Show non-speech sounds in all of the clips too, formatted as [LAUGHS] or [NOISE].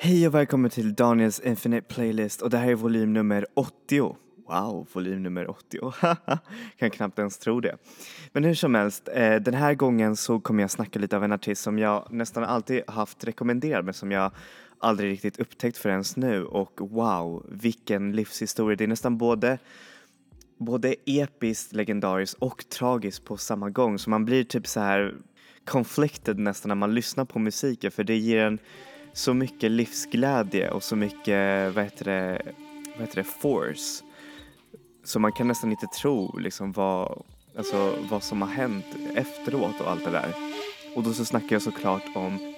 Hej och välkommen till Daniels Infinite Playlist och det här är volym nummer 80. Wow, volym nummer 80. [LAUGHS] kan knappt ens tro det. Men hur som helst, eh, den här gången så kommer jag snacka lite av en artist som jag nästan alltid haft rekommenderad men som jag aldrig riktigt upptäckt förrän nu och wow, vilken livshistoria. Det är nästan både både episkt, legendariskt och tragiskt på samma gång så man blir typ så här conflicted nästan när man lyssnar på musiken för det ger en så mycket livsglädje och så mycket, vad heter det, vad heter det, force. Så man kan nästan inte tro liksom vad, alltså, vad som har hänt efteråt och allt det där. Och då så snackar jag såklart om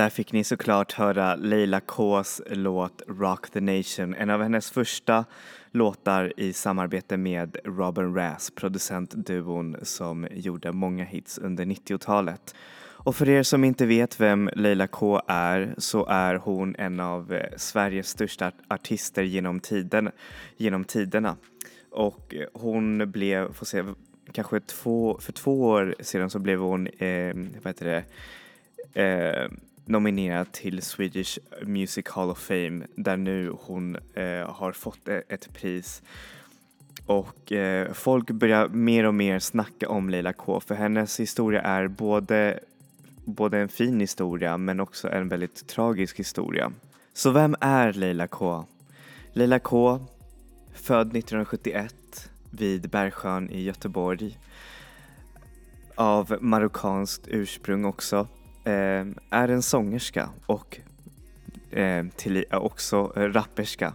där fick ni såklart höra Leila K's låt Rock the Nation, en av hennes första låtar i samarbete med Robin Rass, producentduon som gjorde många hits under 90-talet. Och för er som inte vet vem Leila K är så är hon en av eh, Sveriges största artister genom, tiden, genom tiderna. Och eh, hon blev, får se, kanske två, för två år sedan så blev hon, eh, vad heter det, eh, nominerad till Swedish Music Hall of Fame där nu hon eh, har fått e-, ett pris och eh, folk börjar mer och mer snacka om Leila K för hennes historia är både, både en fin historia men också en väldigt tragisk historia. Så vem är Leila K? Leila K, född 1971 vid Bergsjön i Göteborg av marockanskt ursprung också. Eh, är en sångerska och ehm, eh, till, också eh, rapperska.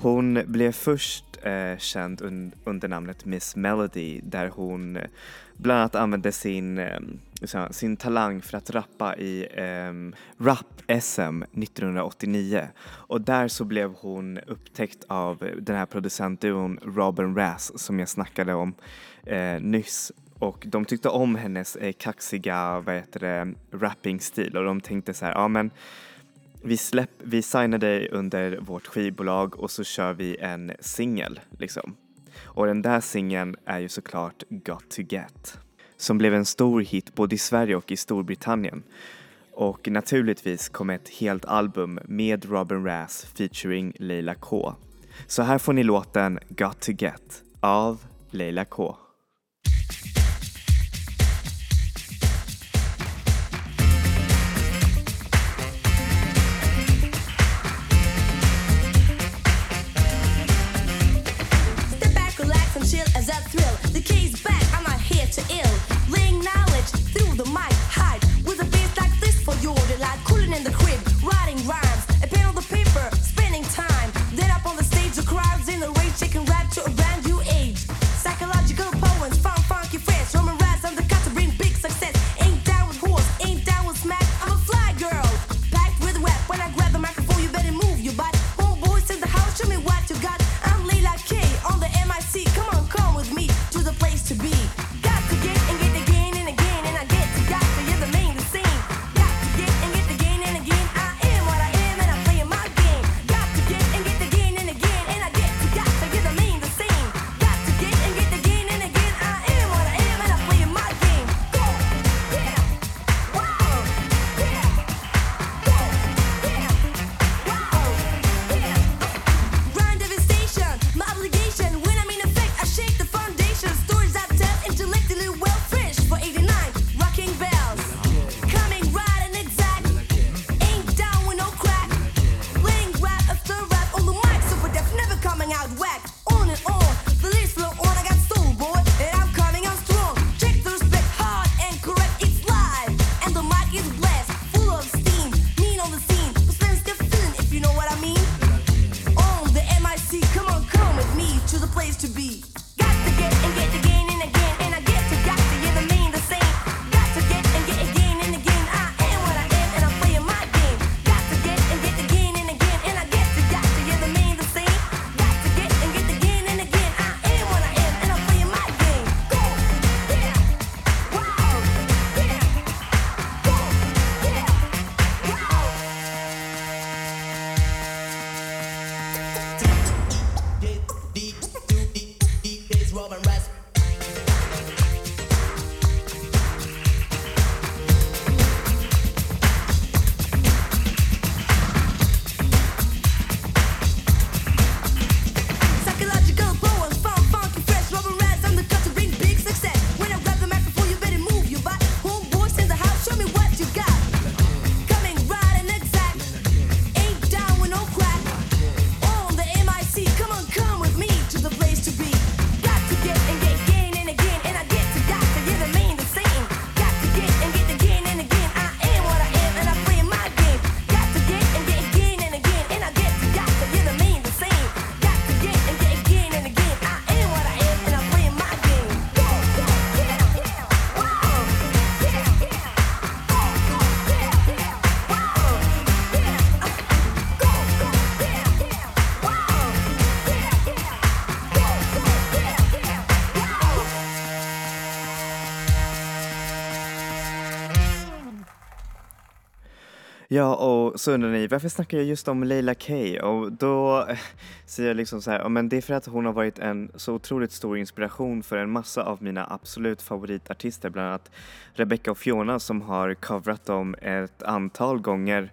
Hon blev först eh, känd un, under namnet Miss Melody där hon eh, bland annat använde sin, eh, sin talang för att rappa i eh, Rap-SM 1989 och där så blev hon upptäckt av den här producentduon Robin Rass som jag snackade om eh, nyss och de tyckte om hennes eh, kaxiga, vad heter det, rappingstil och de tänkte så här, ja men vi, släpp, vi signar dig under vårt skivbolag och så kör vi en singel liksom. Och den där singeln är ju såklart Got to Get som blev en stor hit både i Sverige och i Storbritannien. Och naturligtvis kom ett helt album med Robin Rass featuring Leila K. Så här får ni låten Got to Get av Leila K. Ja, och så undrar ni varför snackar jag just om Leila K? Och då eh, säger jag liksom så här, ja, men det är för att hon har varit en så otroligt stor inspiration för en massa av mina absolut favoritartister, bland annat Rebecca och Fiona som har coverat dem ett antal gånger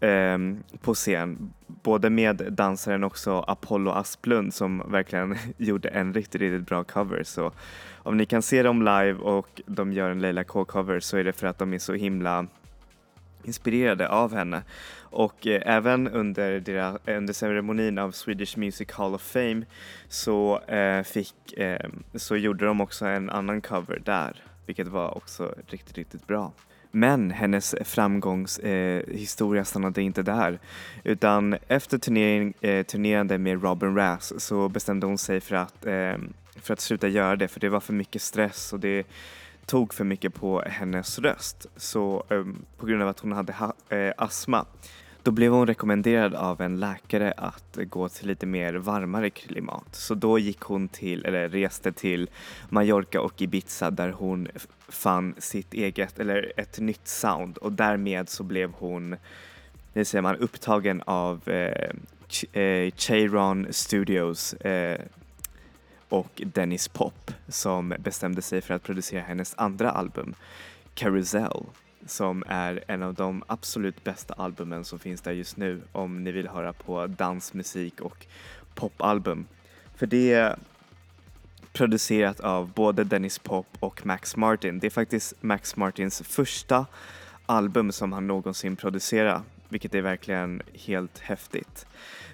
eh, på scen. Både med dansaren också Apollo Asplund som verkligen [LAUGHS] gjorde en riktigt, riktigt bra cover. Så om ni kan se dem live och de gör en Leila K-cover så är det för att de är så himla inspirerade av henne. Och eh, även under, deras, eh, under ceremonin av Swedish Music Hall of Fame så, eh, fick, eh, så gjorde de också en annan cover där, vilket var också riktigt, riktigt bra. Men hennes framgångshistoria eh, stannade inte där. Utan efter turnering, eh, turnerande med Robin Rass så bestämde hon sig för att, eh, för att sluta göra det för det var för mycket stress och det tog för mycket på hennes röst. Så ehm, på grund av att hon hade ha, eh, astma. Då blev hon rekommenderad av en läkare att gå till lite mer varmare klimat. Så då gick hon till, eller reste till Mallorca och Ibiza där hon fann sitt eget, eller ett nytt sound och därmed så blev hon, det säger man, upptagen av eh, Ch- eh, Cheiron Studios eh, och Dennis Pop som bestämde sig för att producera hennes andra album Carousel som är en av de absolut bästa albumen som finns där just nu om ni vill höra på dansmusik och popalbum. För det är producerat av både Dennis Pop och Max Martin. Det är faktiskt Max Martins första album som han någonsin producerat, vilket är verkligen helt häftigt.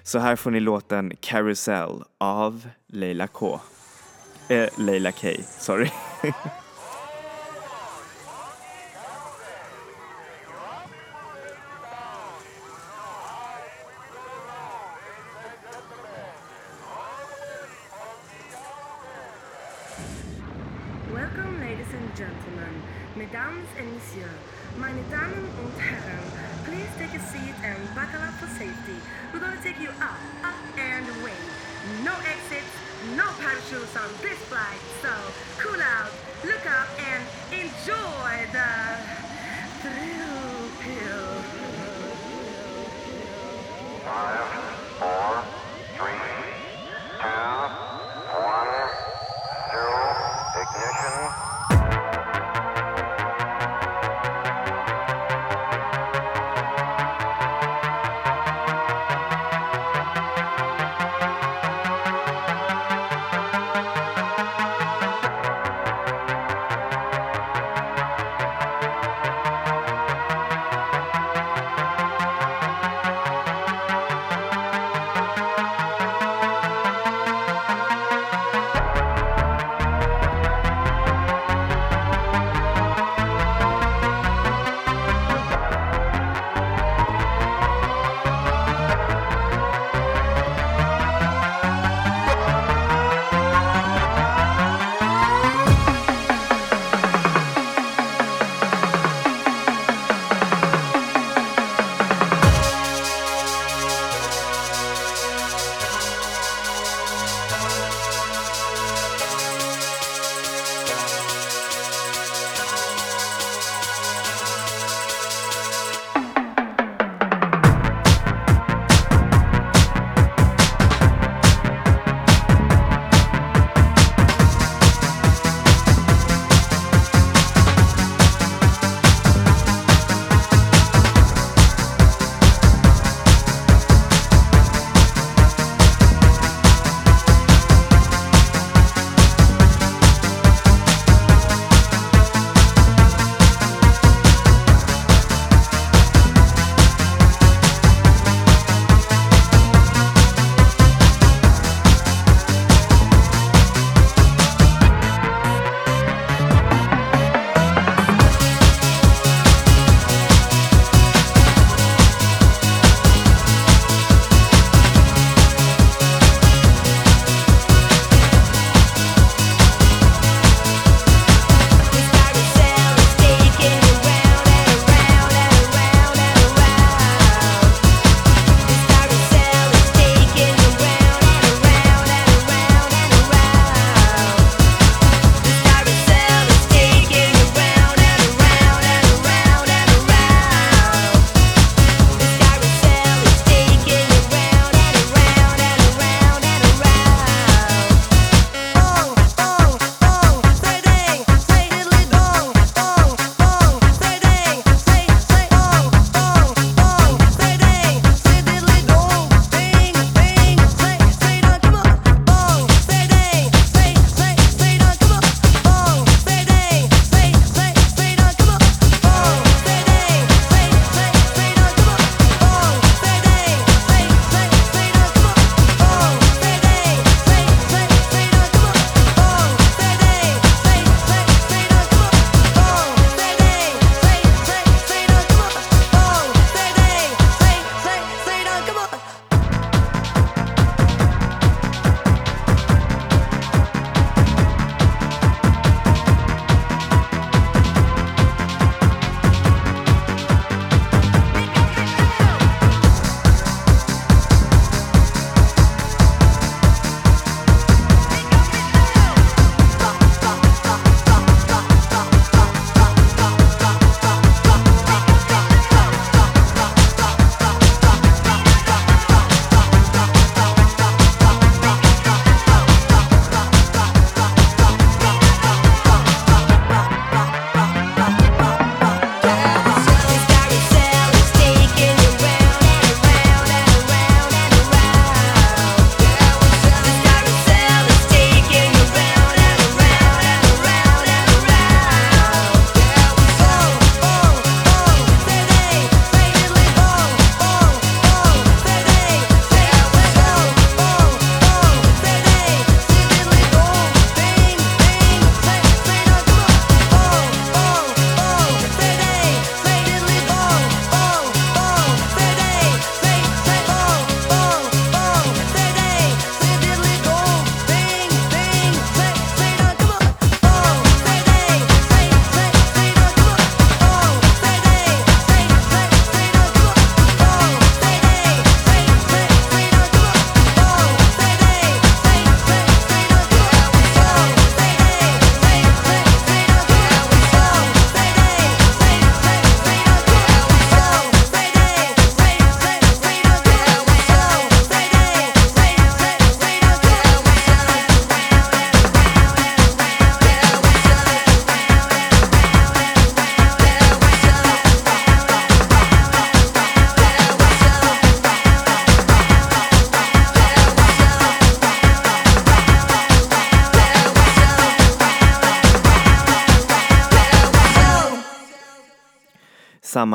Så här får ni låten Carousel av Leila K. Eh, Leila K, sorry. [LAUGHS]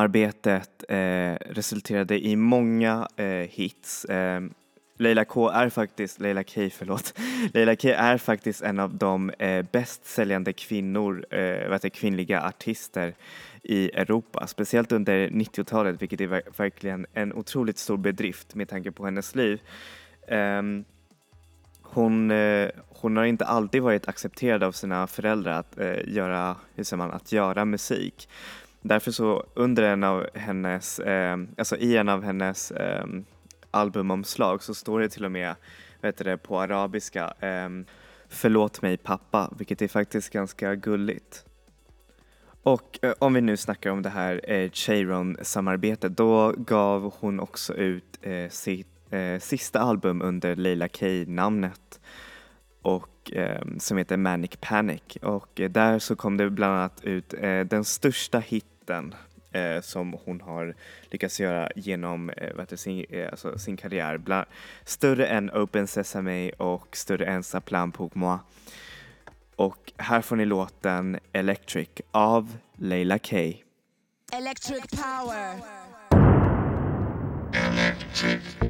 Arbetet eh, resulterade i många eh, hits. Eh, Leila K är faktiskt, Leila K förlåt, [LAUGHS] Leila K är faktiskt en av de eh, bäst säljande kvinnor, eh, vet heter, kvinnliga artister i Europa, speciellt under 90-talet vilket är verkligen en otroligt stor bedrift med tanke på hennes liv. Eh, hon, eh, hon har inte alltid varit accepterad av sina föräldrar att eh, göra, hur säger man, att göra musik. Därför så under en av hennes, eh, alltså i en av hennes eh, albumomslag så står det till och med, vet det, på arabiska, eh, förlåt mig pappa, vilket är faktiskt ganska gulligt. Och eh, om vi nu snackar om det här eh, Cheiron-samarbetet, då gav hon också ut eh, sitt eh, sista album under Leila K-namnet och eh, som heter Manic Panic och eh, där så kom det bland annat ut eh, den största hitten eh, som hon har lyckats göra genom eh, sin, eh, alltså sin karriär. Bland, större än Open Sesame och större än Sa plan pour moi. Och här får ni låten Electric av Leila K. Electric power. Let's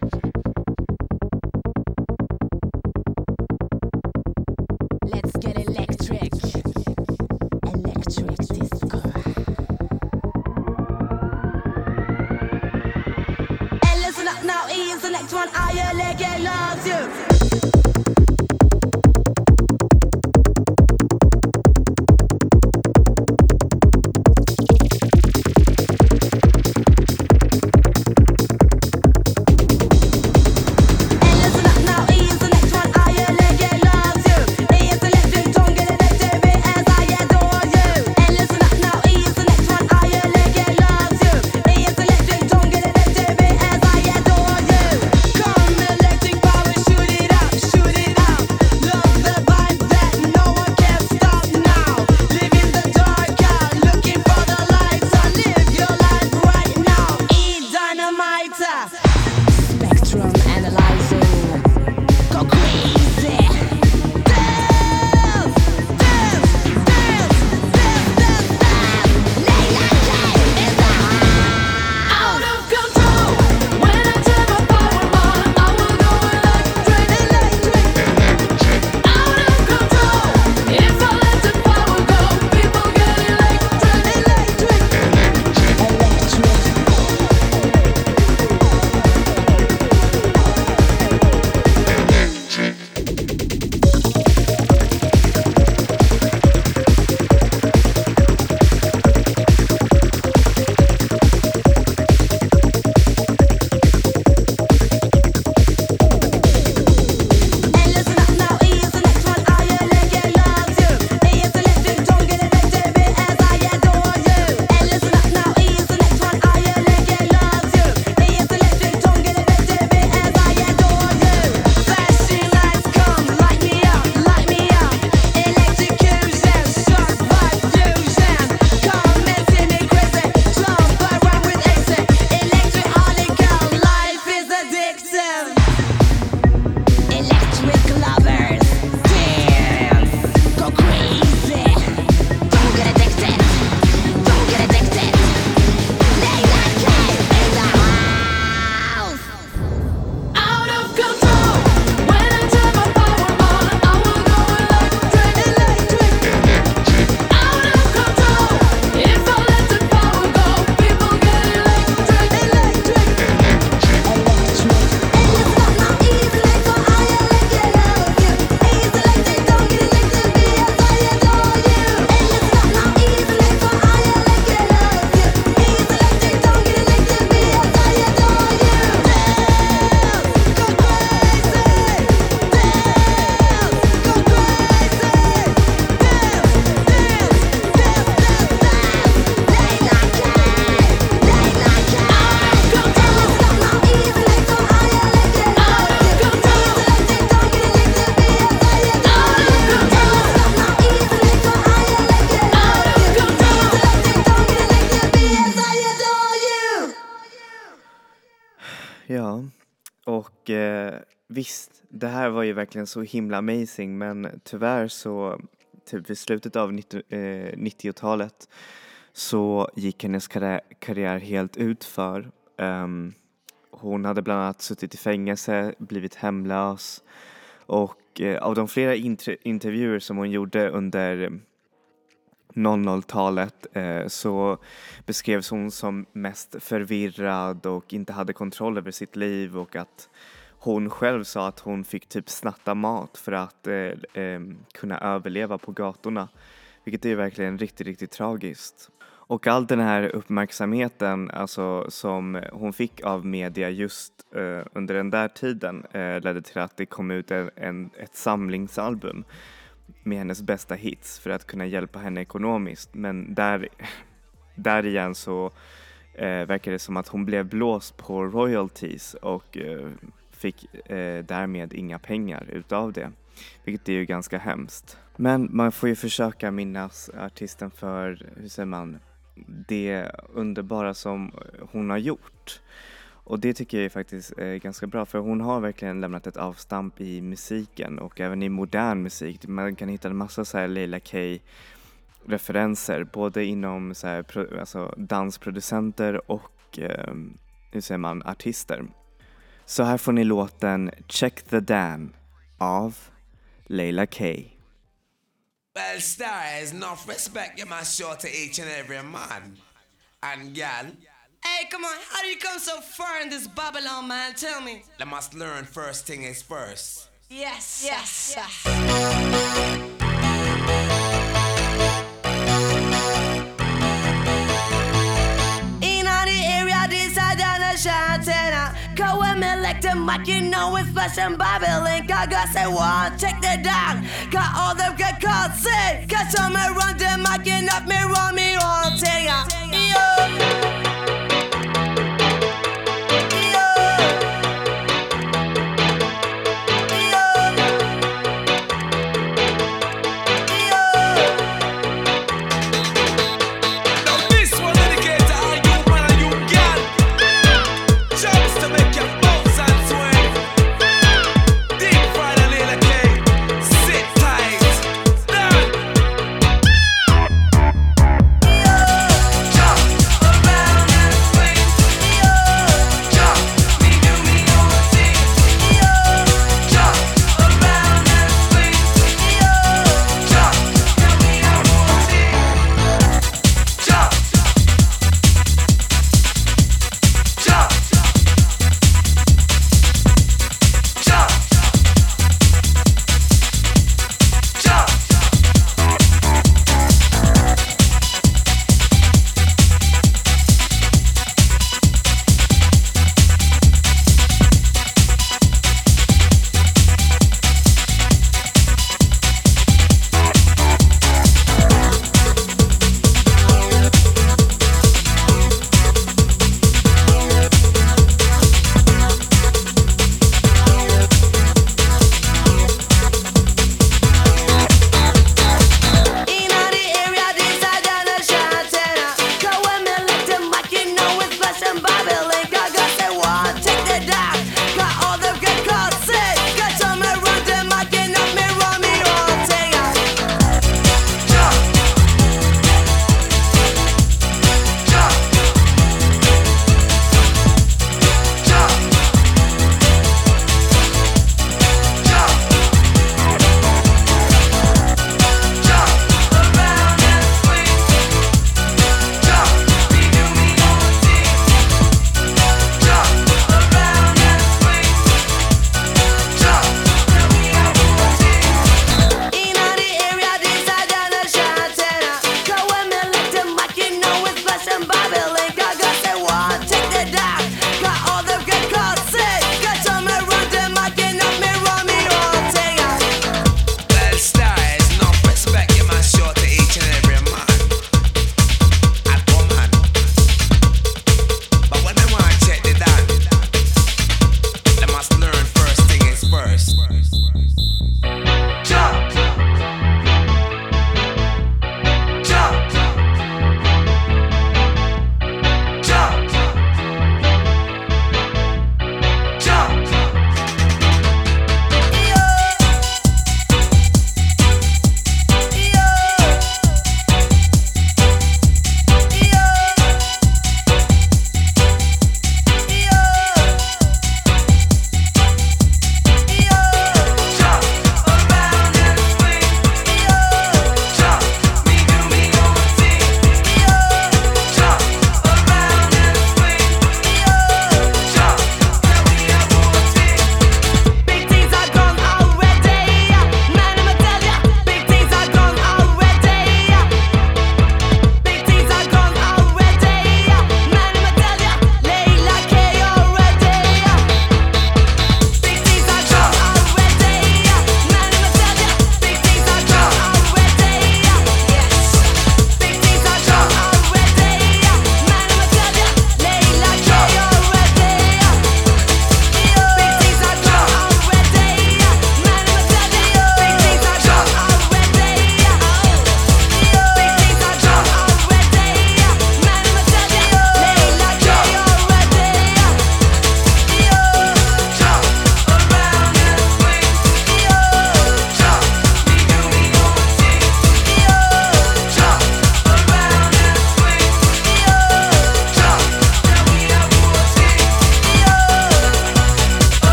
och eh, visst, det här var ju verkligen så himla amazing men tyvärr så typ vid slutet av 90 eh, 90-talet så gick hennes karriär, karriär helt utför. Um, hon hade bland annat suttit i fängelse, blivit hemlös och eh, av de flera intervjuer som hon gjorde under 00-talet eh, så beskrevs hon som mest förvirrad och inte hade kontroll över sitt liv och att hon själv sa att hon fick typ snatta mat för att eh, eh, kunna överleva på gatorna. Vilket är verkligen riktigt, riktigt tragiskt. Och all den här uppmärksamheten alltså, som hon fick av media just eh, under den där tiden eh, ledde till att det kom ut en, en, ett samlingsalbum med hennes bästa hits för att kunna hjälpa henne ekonomiskt. Men där, [LAUGHS] där igen så eh, verkar det som att hon blev blåst på royalties och eh, fick eh, därmed inga pengar utav det. Vilket är ju ganska hemskt. Men man får ju försöka minnas artisten för, hur säger man, det underbara som hon har gjort. Och det tycker jag är faktiskt är ganska bra för hon har verkligen lämnat ett avstamp i musiken och även i modern musik. Man kan hitta en massa så här Leila K referenser både inom så här, alltså dansproducenter och eh, hur säger man, artister. Så här får ni låten Check the Dam av Leila K. Well, stars, enough respect you must show to each and every man and gal. Hey, come on, how do you come so far in this Babylon, man? Tell me. They must learn first thing is first. Yes, yes, yes. In go with me like the mic, you know it's flashing babbling. Got girls say one, take the down. Got all them good calls, say, catch on around, them, the mic, and up me, run me, all, take ya. Yo.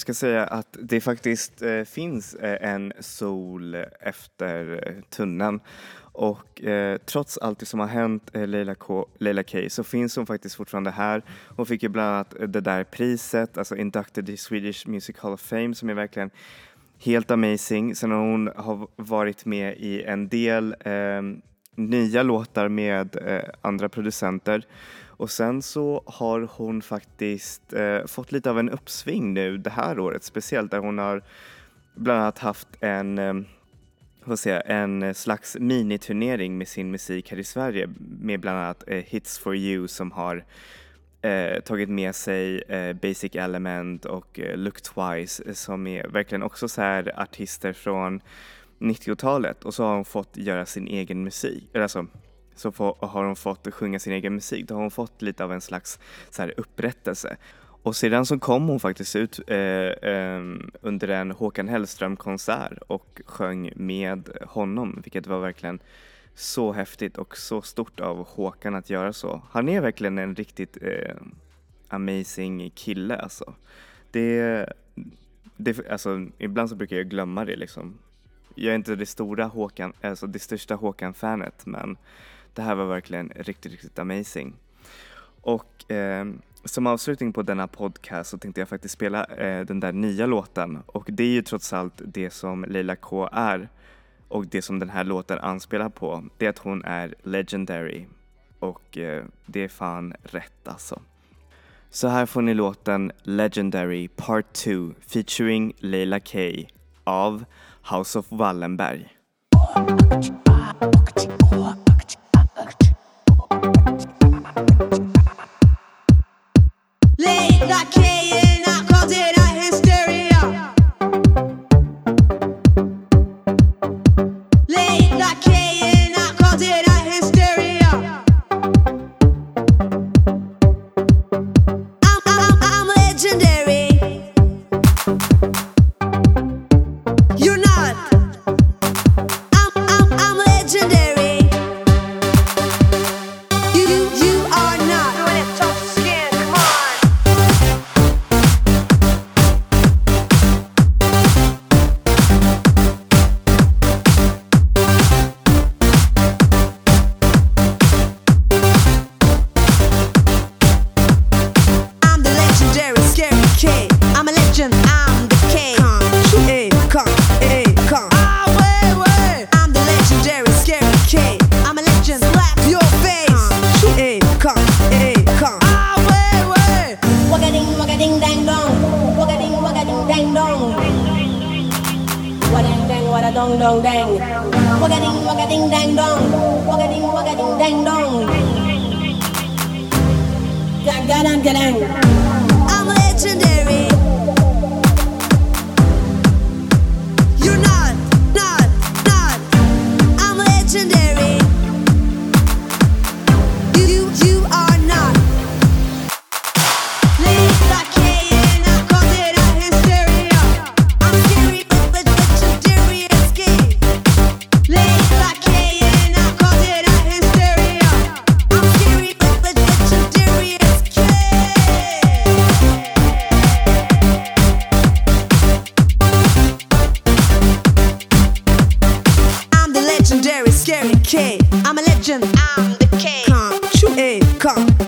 Jag ska säga att det faktiskt eh, finns eh, en sol efter eh, tunneln. Och eh, trots allt det som har hänt eh, Leila, K, Leila K så finns hon faktiskt fortfarande här. Hon fick ju bland annat eh, det där priset, alltså inducted i Swedish Music Hall of Fame som är verkligen helt amazing. Sen har hon har varit med i en del eh, nya låtar med eh, andra producenter. Och sen så har hon faktiskt eh, fått lite av en uppsving nu det här året, speciellt där hon har bland annat haft en eh, vad säger, jag, en slags miniturnering med sin musik här i Sverige med bland annat eh, Hits for you som har eh, tagit med sig eh, Basic Element och eh, Look Twice eh, som är verkligen också så här artister från 90-talet och så har hon fått göra sin egen musik, alltså så får, har hon fått sjunga sin egen musik. Då har hon fått lite av en slags så här, upprättelse. Och sedan så kom hon faktiskt ut eh, eh, under en Håkan Hellström-konsert och sjöng med honom, vilket var verkligen så häftigt och så stort av Håkan att göra så. Han är verkligen en riktigt eh, amazing kille alltså. Det, det, alltså. Ibland så brukar jag glömma det liksom. Jag är inte det stora Håkan, alltså det största Håkan-fanet men det här var verkligen riktigt, riktigt amazing. Och eh, som avslutning på denna podcast så tänkte jag faktiskt spela eh, den där nya låten och det är ju trots allt det som Leila K är och det som den här låten anspelar på. Det är att hon är legendary och eh, det är fan rätt alltså. Så här får ni låten Legendary Part 2 featuring Leila K av House of Wallenberg. I'm a legend. I'm the K. Come, eh, eh, come.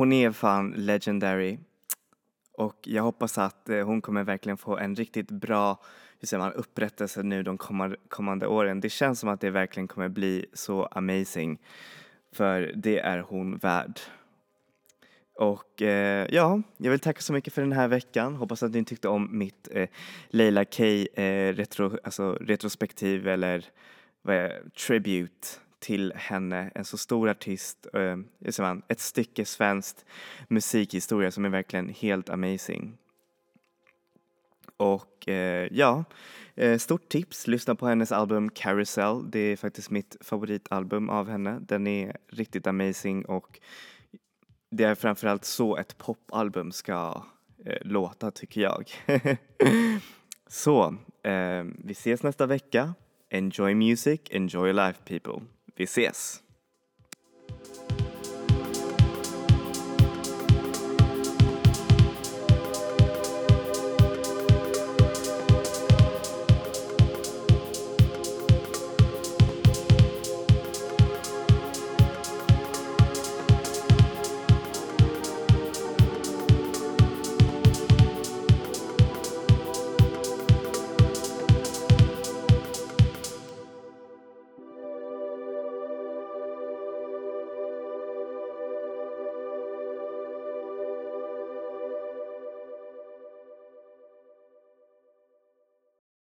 Hon är fan legendary. Och jag hoppas att eh, hon kommer verkligen få en riktigt bra hur säger man, upprättelse nu de kommande, kommande åren. Det känns som att det verkligen kommer bli så amazing. För det är hon värd. Och eh, ja, jag vill tacka så mycket för den här veckan. Hoppas att ni tyckte om mitt eh, Leila K eh, retro, alltså retrospektiv eller vad är, tribute till henne. En så stor artist, eh, ett stycke svensk musikhistoria som är verkligen helt amazing. Och eh, ja, eh, stort tips, lyssna på hennes album Carousel. Det är faktiskt mitt favoritalbum av henne. Den är riktigt amazing och det är framförallt så ett popalbum ska eh, låta tycker jag. [LAUGHS] så, eh, vi ses nästa vecka. Enjoy music, enjoy life people. Vi ses!